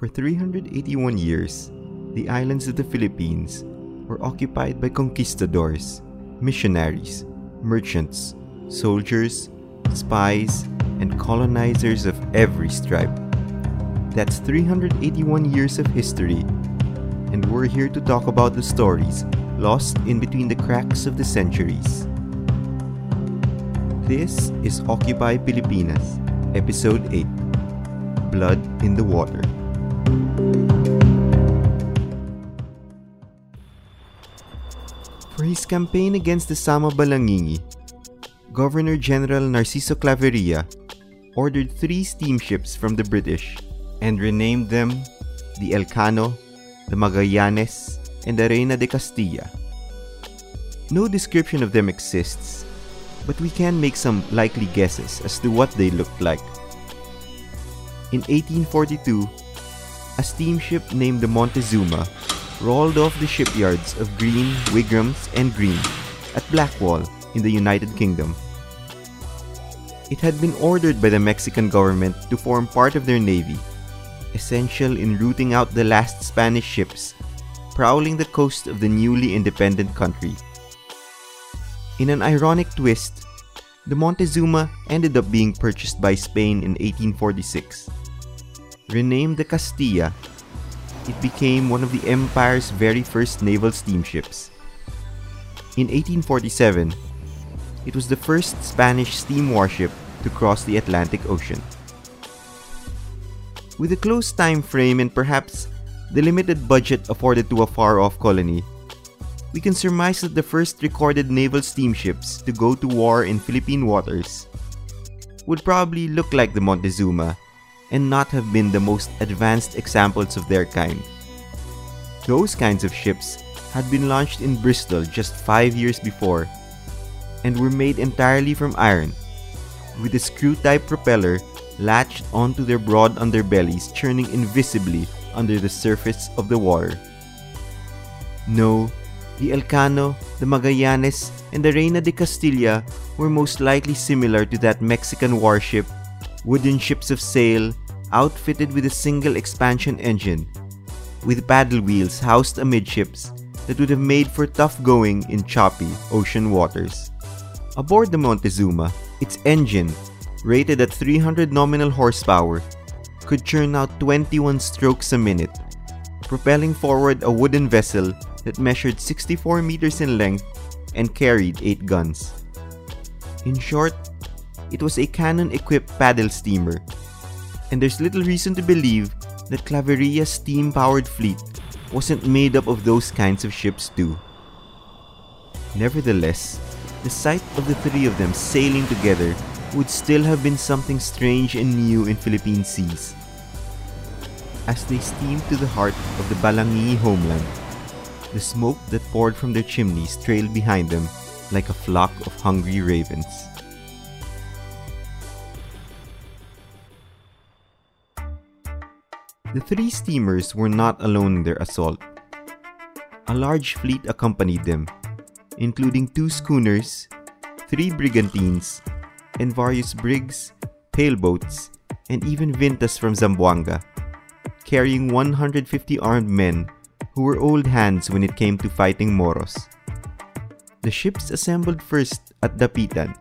For 381 years, the islands of the Philippines were occupied by conquistadors, missionaries, merchants, soldiers, spies, and colonizers of every stripe. That's 381 years of history, and we're here to talk about the stories lost in between the cracks of the centuries. This is Occupy Pilipinas, Episode 8 Blood in the Water. For his campaign against the Sama Balangingi, Governor General Narciso Claveria ordered three steamships from the British and renamed them the Elcano, the Magallanes, and the Reina de Castilla. No description of them exists, but we can make some likely guesses as to what they looked like. In 1842, a steamship named the Montezuma rolled off the shipyards of Green, Wigrams, and Green at Blackwall in the United Kingdom. It had been ordered by the Mexican government to form part of their navy, essential in rooting out the last Spanish ships prowling the coast of the newly independent country. In an ironic twist, the Montezuma ended up being purchased by Spain in 1846. Renamed the Castilla, it became one of the empire's very first naval steamships. In 1847, it was the first Spanish steam warship to cross the Atlantic Ocean. With a close time frame and perhaps the limited budget afforded to a far off colony, we can surmise that the first recorded naval steamships to go to war in Philippine waters would probably look like the Montezuma and not have been the most advanced examples of their kind. Those kinds of ships had been launched in Bristol just five years before and were made entirely from iron, with a screw type propeller latched onto their broad underbellies, churning invisibly under the surface of the water. No, the Elcano, the Magallanes, and the Reina de Castilla were most likely similar to that Mexican warship, wooden ships of sail, outfitted with a single expansion engine, with paddle wheels housed amidships that would have made for tough going in choppy ocean waters. Aboard the Montezuma, its engine, rated at 300 nominal horsepower, could churn out 21 strokes a minute, propelling forward a wooden vessel that measured 64 meters in length and carried 8 guns. In short, it was a cannon equipped paddle steamer, and there's little reason to believe that Claveria's steam powered fleet wasn't made up of those kinds of ships too. Nevertheless, the sight of the three of them sailing together would still have been something strange and new in Philippine seas. As they steamed to the heart of the Balangingi homeland, the smoke that poured from their chimneys trailed behind them like a flock of hungry ravens. The three steamers were not alone in their assault. A large fleet accompanied them, including two schooners, three brigantines, and various brigs, tailboats, and even vintas from Zamboanga, carrying 150 armed men who were old hands when it came to fighting Moros. The ships assembled first at Dapitan,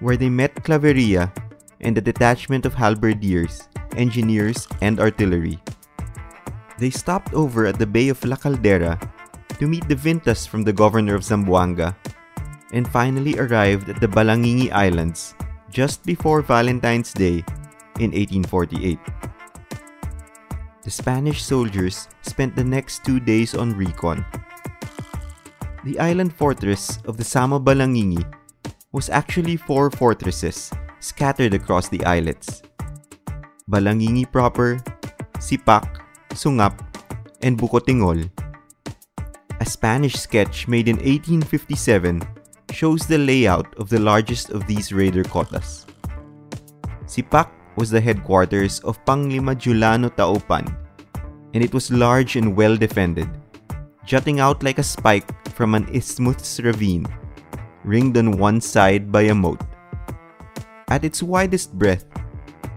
where they met Claveria and a detachment of halberdiers, engineers, and artillery. They stopped over at the Bay of La Caldera to meet the Vintas from the governor of Zamboanga, and finally arrived at the Balangingi Islands just before Valentine's Day in 1848. The Spanish soldiers spent the next two days on recon. The island fortress of the Sama Balangingi was actually four fortresses scattered across the islets. Balangingi proper, Sipak, Sungap, and Bukotingol. A Spanish sketch made in 1857 shows the layout of the largest of these raider kotas. Sipak was the headquarters of Panglima Julano Taupan, and it was large and well defended, jutting out like a spike from an isthmus ravine, ringed on one side by a moat. At its widest breadth,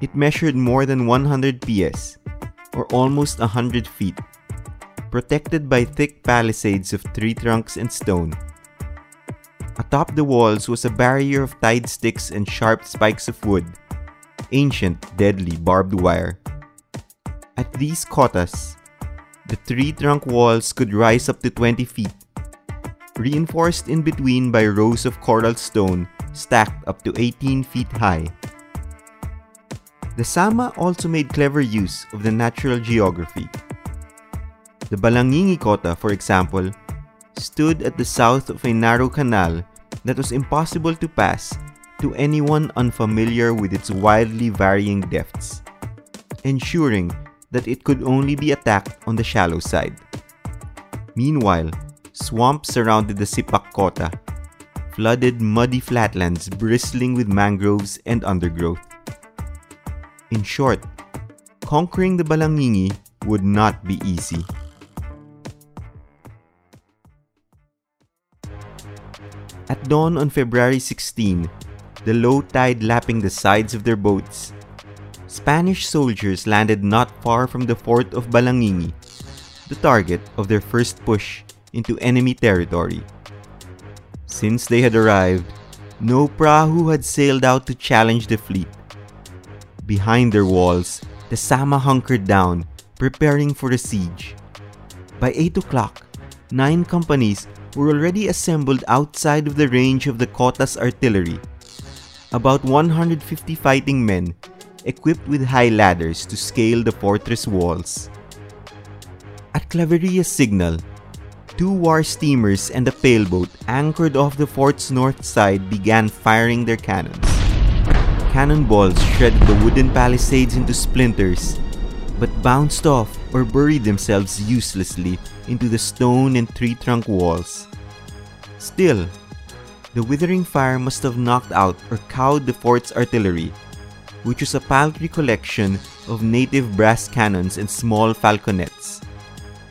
it measured more than 100 pies, or almost hundred feet, protected by thick palisades of tree trunks and stone. Atop the walls was a barrier of tied sticks and sharp spikes of wood, ancient, deadly barbed wire. At these kotas, the tree trunk walls could rise up to 20 feet, reinforced in between by rows of coral stone stacked up to 18 feet high. The Sama also made clever use of the natural geography. The Balangingi Kota, for example, stood at the south of a narrow canal that was impossible to pass to anyone unfamiliar with its wildly varying depths, ensuring that it could only be attacked on the shallow side. Meanwhile, swamps surrounded the Sipak Kota, flooded muddy flatlands bristling with mangroves and undergrowth. In short, conquering the Balangingi would not be easy. At dawn on February 16, the low tide lapping the sides of their boats, Spanish soldiers landed not far from the fort of Balangingi, the target of their first push into enemy territory. Since they had arrived, no prahu had sailed out to challenge the fleet, Behind their walls, the Sama hunkered down, preparing for the siege. By 8 o'clock, nine companies were already assembled outside of the range of the Kota's artillery. About 150 fighting men, equipped with high ladders to scale the fortress walls. At Claveria's signal, two war steamers and a pailboat anchored off the fort's north side began firing their cannons. Cannonballs shredded the wooden palisades into splinters, but bounced off or buried themselves uselessly into the stone and tree trunk walls. Still, the withering fire must have knocked out or cowed the fort's artillery, which was a paltry collection of native brass cannons and small falconets,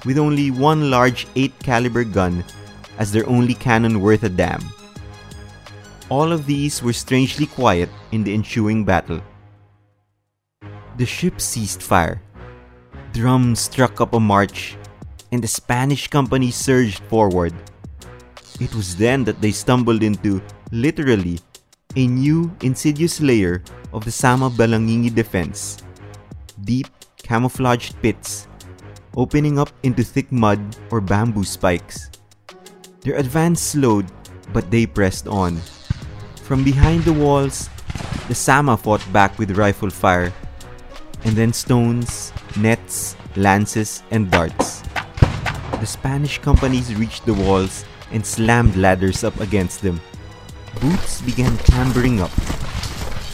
with only one large 8 caliber gun as their only cannon worth a damn. All of these were strangely quiet in the ensuing battle. The ship ceased fire. Drums struck up a march, and the Spanish company surged forward. It was then that they stumbled into, literally, a new insidious layer of the Sama Balangingi defense. Deep, camouflaged pits, opening up into thick mud or bamboo spikes. Their advance slowed, but they pressed on. From behind the walls, the Sama fought back with rifle fire, and then stones, nets, lances, and darts. The Spanish companies reached the walls and slammed ladders up against them. Boots began clambering up.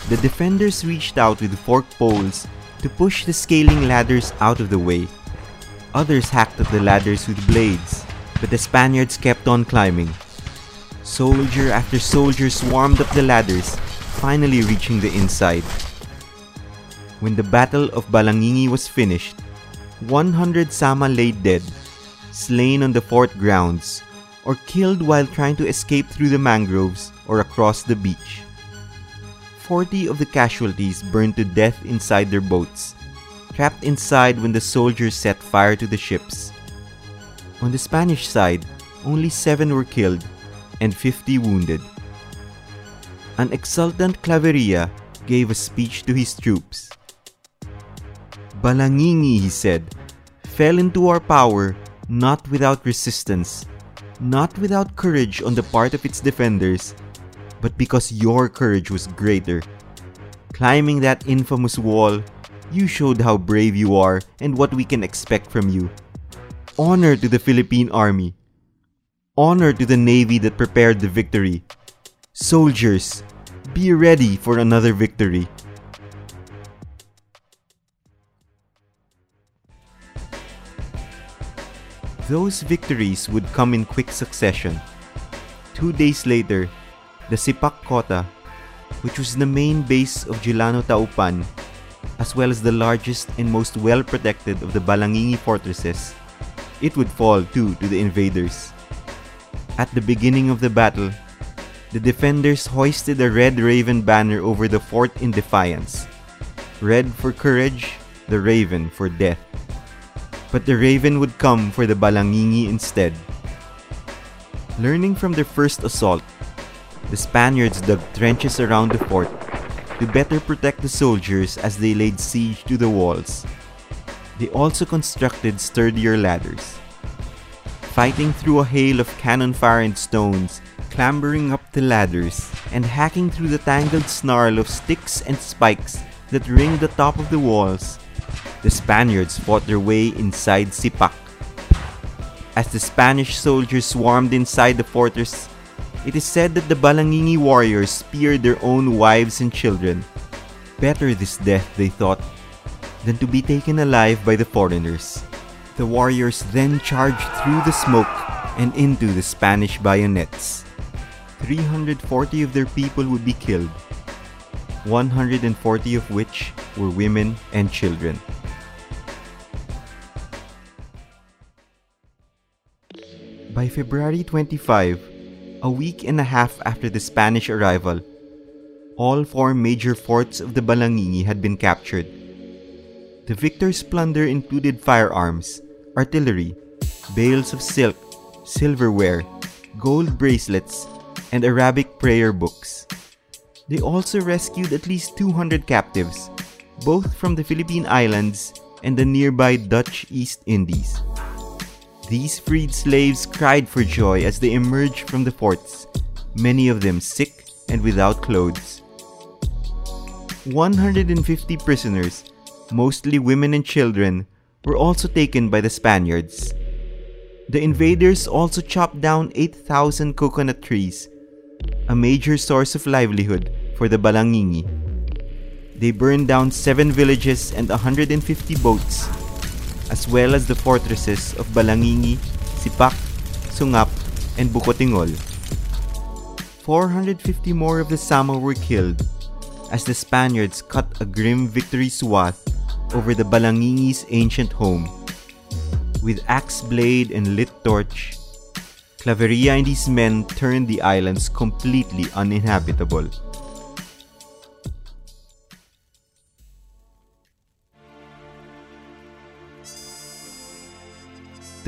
The defenders reached out with forked poles to push the scaling ladders out of the way. Others hacked at the ladders with blades, but the Spaniards kept on climbing. Soldier after soldier swarmed up the ladders, finally reaching the inside. When the Battle of Balangingi was finished, 100 Sama lay dead, slain on the fort grounds, or killed while trying to escape through the mangroves or across the beach. 40 of the casualties burned to death inside their boats, trapped inside when the soldiers set fire to the ships. On the Spanish side, only 7 were killed and 50 wounded. An exultant Claveria gave a speech to his troops. Balangingi, he said, fell into our power not without resistance, not without courage on the part of its defenders, but because your courage was greater. Climbing that infamous wall, you showed how brave you are and what we can expect from you. Honor to the Philippine Army. Honor to the Navy that prepared the victory. Soldiers, be ready for another victory. Those victories would come in quick succession. Two days later, the Sipak Kota, which was the main base of Gilano Taupan, as well as the largest and most well protected of the Balangingi fortresses, it would fall too to the invaders. At the beginning of the battle, the defenders hoisted a red raven banner over the fort in defiance. Red for courage, the raven for death. But the raven would come for the Balangingi instead. Learning from their first assault, the Spaniards dug trenches around the fort to better protect the soldiers as they laid siege to the walls. They also constructed sturdier ladders. Fighting through a hail of cannon fire and stones, clambering up the ladders, and hacking through the tangled snarl of sticks and spikes that ringed the top of the walls, the Spaniards fought their way inside Sipak. As the Spanish soldiers swarmed inside the fortress, it is said that the Balangingi warriors speared their own wives and children. Better this death, they thought, than to be taken alive by the foreigners. The warriors then charged through the smoke and into the Spanish bayonets. 340 of their people would be killed, 140 of which were women and children. By February 25, a week and a half after the Spanish arrival, all four major forts of the Balangingi had been captured. The victors' plunder included firearms, artillery, bales of silk, silverware, gold bracelets, and Arabic prayer books. They also rescued at least 200 captives, both from the Philippine Islands and the nearby Dutch East Indies. These freed slaves cried for joy as they emerged from the forts, many of them sick and without clothes. 150 prisoners, mostly women and children, were also taken by the Spaniards. The invaders also chopped down 8,000 coconut trees, a major source of livelihood for the Balangingi. They burned down seven villages and 150 boats as well as the fortresses of Balangingi, Sipak, Sungap, and Bukotingol. 450 more of the Sama were killed as the Spaniards cut a grim victory swath over the Balangingi's ancient home. With axe blade and lit torch, Claveria and his men turned the islands completely uninhabitable.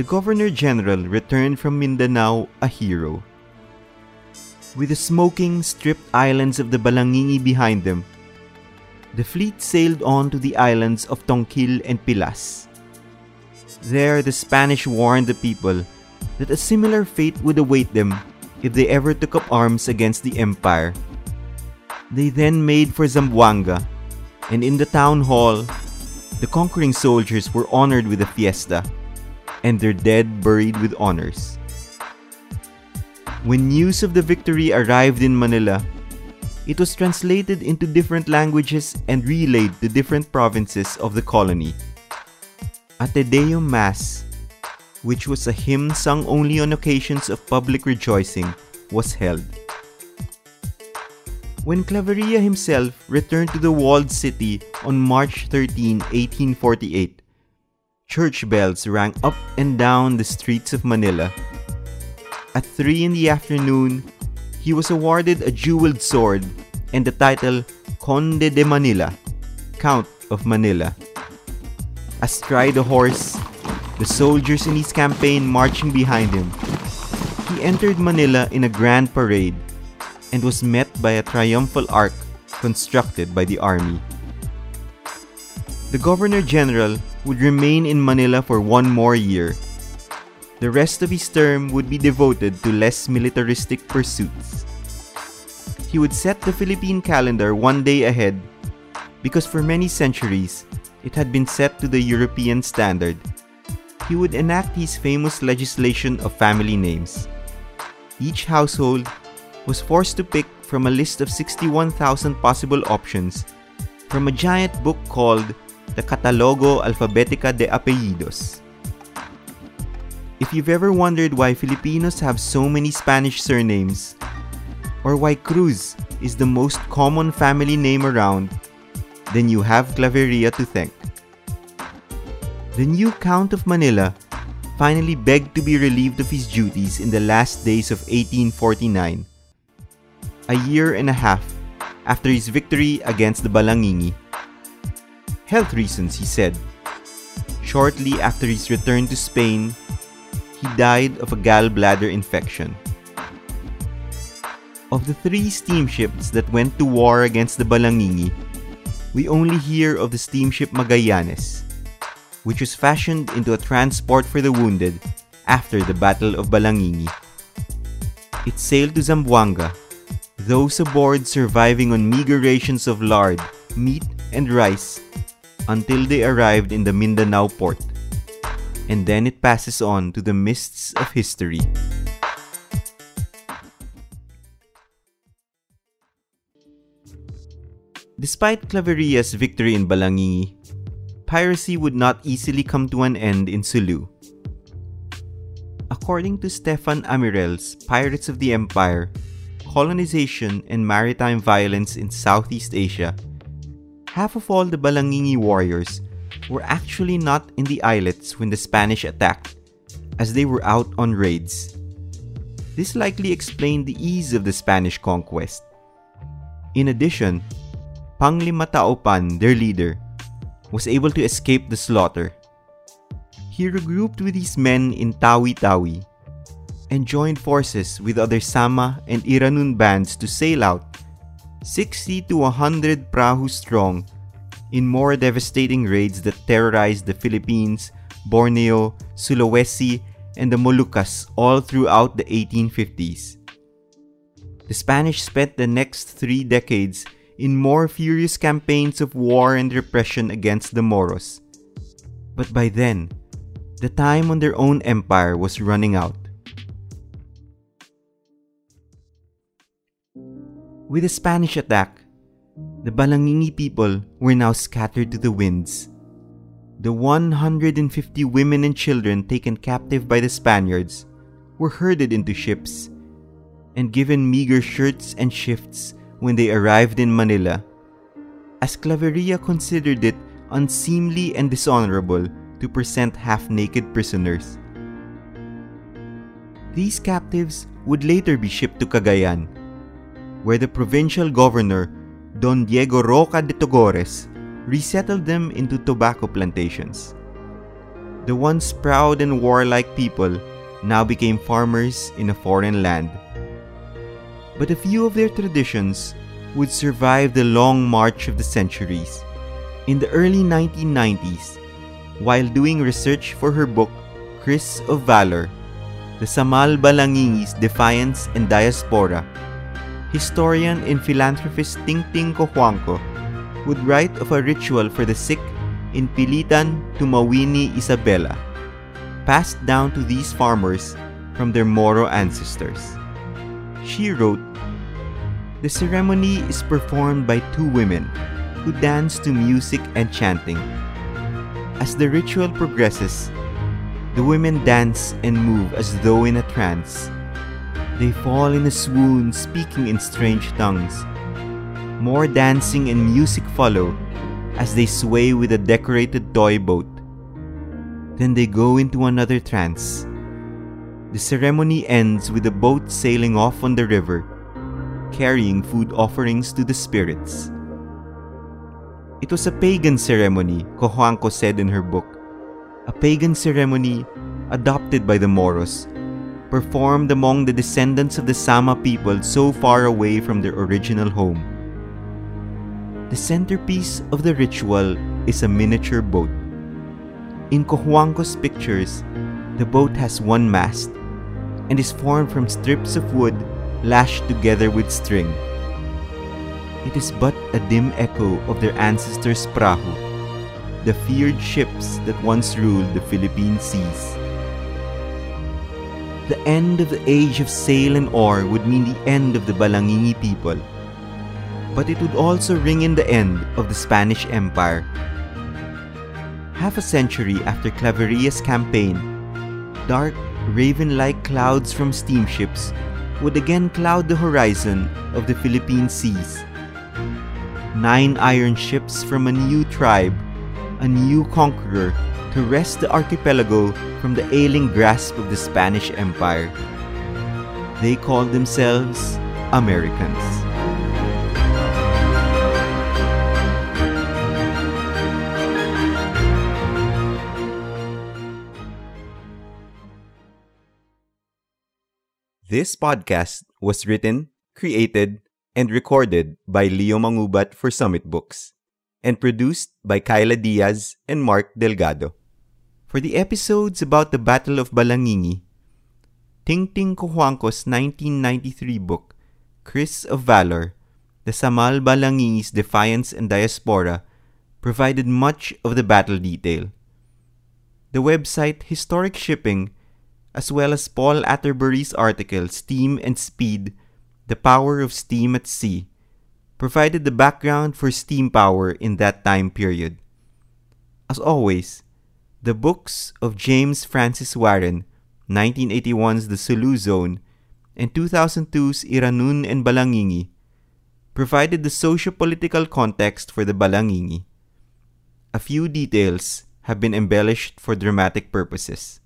the Governor General returned from Mindanao a hero. With the smoking, stripped islands of the Balangingi behind them, the fleet sailed on to the islands of Tongkil and Pilas. There, the Spanish warned the people that a similar fate would await them if they ever took up arms against the empire. They then made for Zamboanga, and in the town hall, the conquering soldiers were honored with a fiesta and their dead buried with honors. When news of the victory arrived in Manila, it was translated into different languages and relayed to different provinces of the colony. A Te Deum Mass, which was a hymn sung only on occasions of public rejoicing, was held. When Claveria himself returned to the walled city on March 13, 1848, church bells rang up and down the streets of Manila. At 3 in the afternoon, he was awarded a jeweled sword and the title Conde de Manila, Count of Manila. Astride a horse, the soldiers in his campaign marching behind him, he entered Manila in a grand parade and was met by a triumphal arch constructed by the army. The Governor General would remain in Manila for one more year. The rest of his term would be devoted to less militaristic pursuits. He would set the Philippine calendar one day ahead because for many centuries it had been set to the European standard. He would enact his famous legislation of family names. Each household was forced to pick from a list of 61,000 possible options from a giant book called the Catalogo Alfabetica de Apellidos. If you've ever wondered why Filipinos have so many Spanish surnames, or why Cruz is the most common family name around, then you have Claveria to thank. The new Count of Manila finally begged to be relieved of his duties in the last days of 1849, a year and a half after his victory against the Balangingi. Health reasons, he said. Shortly after his return to Spain, he died of a gallbladder infection. Of the three steamships that went to war against the Balangingi, we only hear of the steamship Magallanes, which was fashioned into a transport for the wounded after the Battle of Balangingi. It sailed to Zamboanga, those aboard surviving on meager rations of lard, meat, and rice until they arrived in the Mindanao port. And then it passes on to the mists of history. Despite Claveria's victory in Balangingi, piracy would not easily come to an end in Sulu. According to Stefan Amirell's Pirates of the Empire, colonization and maritime violence in Southeast Asia, half of all the Balangingi warriors were actually not in the islets when the Spanish attacked, as they were out on raids. This likely explained the ease of the Spanish conquest. In addition, Panglima Taupan, their leader, was able to escape the slaughter. He regrouped with his men in Tawi-Tawi and joined forces with other Sama and Iranun bands to sail out 60 to 100 prahu strong in more devastating raids that terrorized the Philippines, Borneo, Sulawesi, and the Moluccas all throughout the 1850s. The Spanish spent the next three decades in more furious campaigns of war and repression against the Moros. But by then, the time on their own empire was running out. With the Spanish attack, the Balangingi people were now scattered to the winds. The 150 women and children taken captive by the Spaniards were herded into ships and given meager shirts and shifts when they arrived in Manila, as Claveria considered it unseemly and dishonorable to present half naked prisoners. These captives would later be shipped to Cagayan, where the provincial governor, Don Diego Roca de Togores, resettled them into tobacco plantations. The once proud and warlike people now became farmers in a foreign land but a few of their traditions would survive the long march of the centuries. In the early 1990s, while doing research for her book, Kris of Valor, The Samal Balangingi's Defiance and Diaspora, historian and philanthropist Tingting Ting Cojuangco would write of a ritual for the sick in Pilitan Tumauini Isabela, passed down to these farmers from their Moro ancestors. She wrote the ceremony is performed by two women who dance to music and chanting. As the ritual progresses, the women dance and move as though in a trance. They fall in a swoon, speaking in strange tongues. More dancing and music follow as they sway with a decorated toy boat. Then they go into another trance. The ceremony ends with the boat sailing off on the river carrying food offerings to the spirits. It was a pagan ceremony, Cojuangco said in her book. A pagan ceremony adopted by the Moros, performed among the descendants of the Sama people so far away from their original home. The centerpiece of the ritual is a miniature boat. In Cojuangco's pictures, the boat has one mast and is formed from strips of wood lashed together with string. It is but a dim echo of their ancestors' prahu, the feared ships that once ruled the Philippine seas. The end of the age of sail and oar would mean the end of the Balangingi people, but it would also ring in the end of the Spanish Empire. Half a century after Claveria's campaign, dark, raven like clouds from steamships would again cloud the horizon of the Philippine seas. Nine iron ships from a new tribe, a new conqueror, to wrest the archipelago from the ailing grasp of the Spanish Empire. They called themselves Americans. This podcast was written, created, and recorded by Leo Mangubat for Summit Books and produced by Kyla Diaz and Mark Delgado. For the episodes about the Battle of Balangingi, Tingting Cojuangco's 1993 book, Kris of Valor, The Samal Balangingi's Defiance and Diaspora, provided much of the battle detail. The website Historic Shipping, as well as Paul Atterbury's article Steam and Speed, The Power of Steam at Sea, provided the background for steam power in that time period. As always, the books of James Francis Warren, 1981's The Sulu Zone, and 2002's Iranun and Balangingi, provided the socio-political context for the Balangingi. A few details have been embellished for dramatic purposes.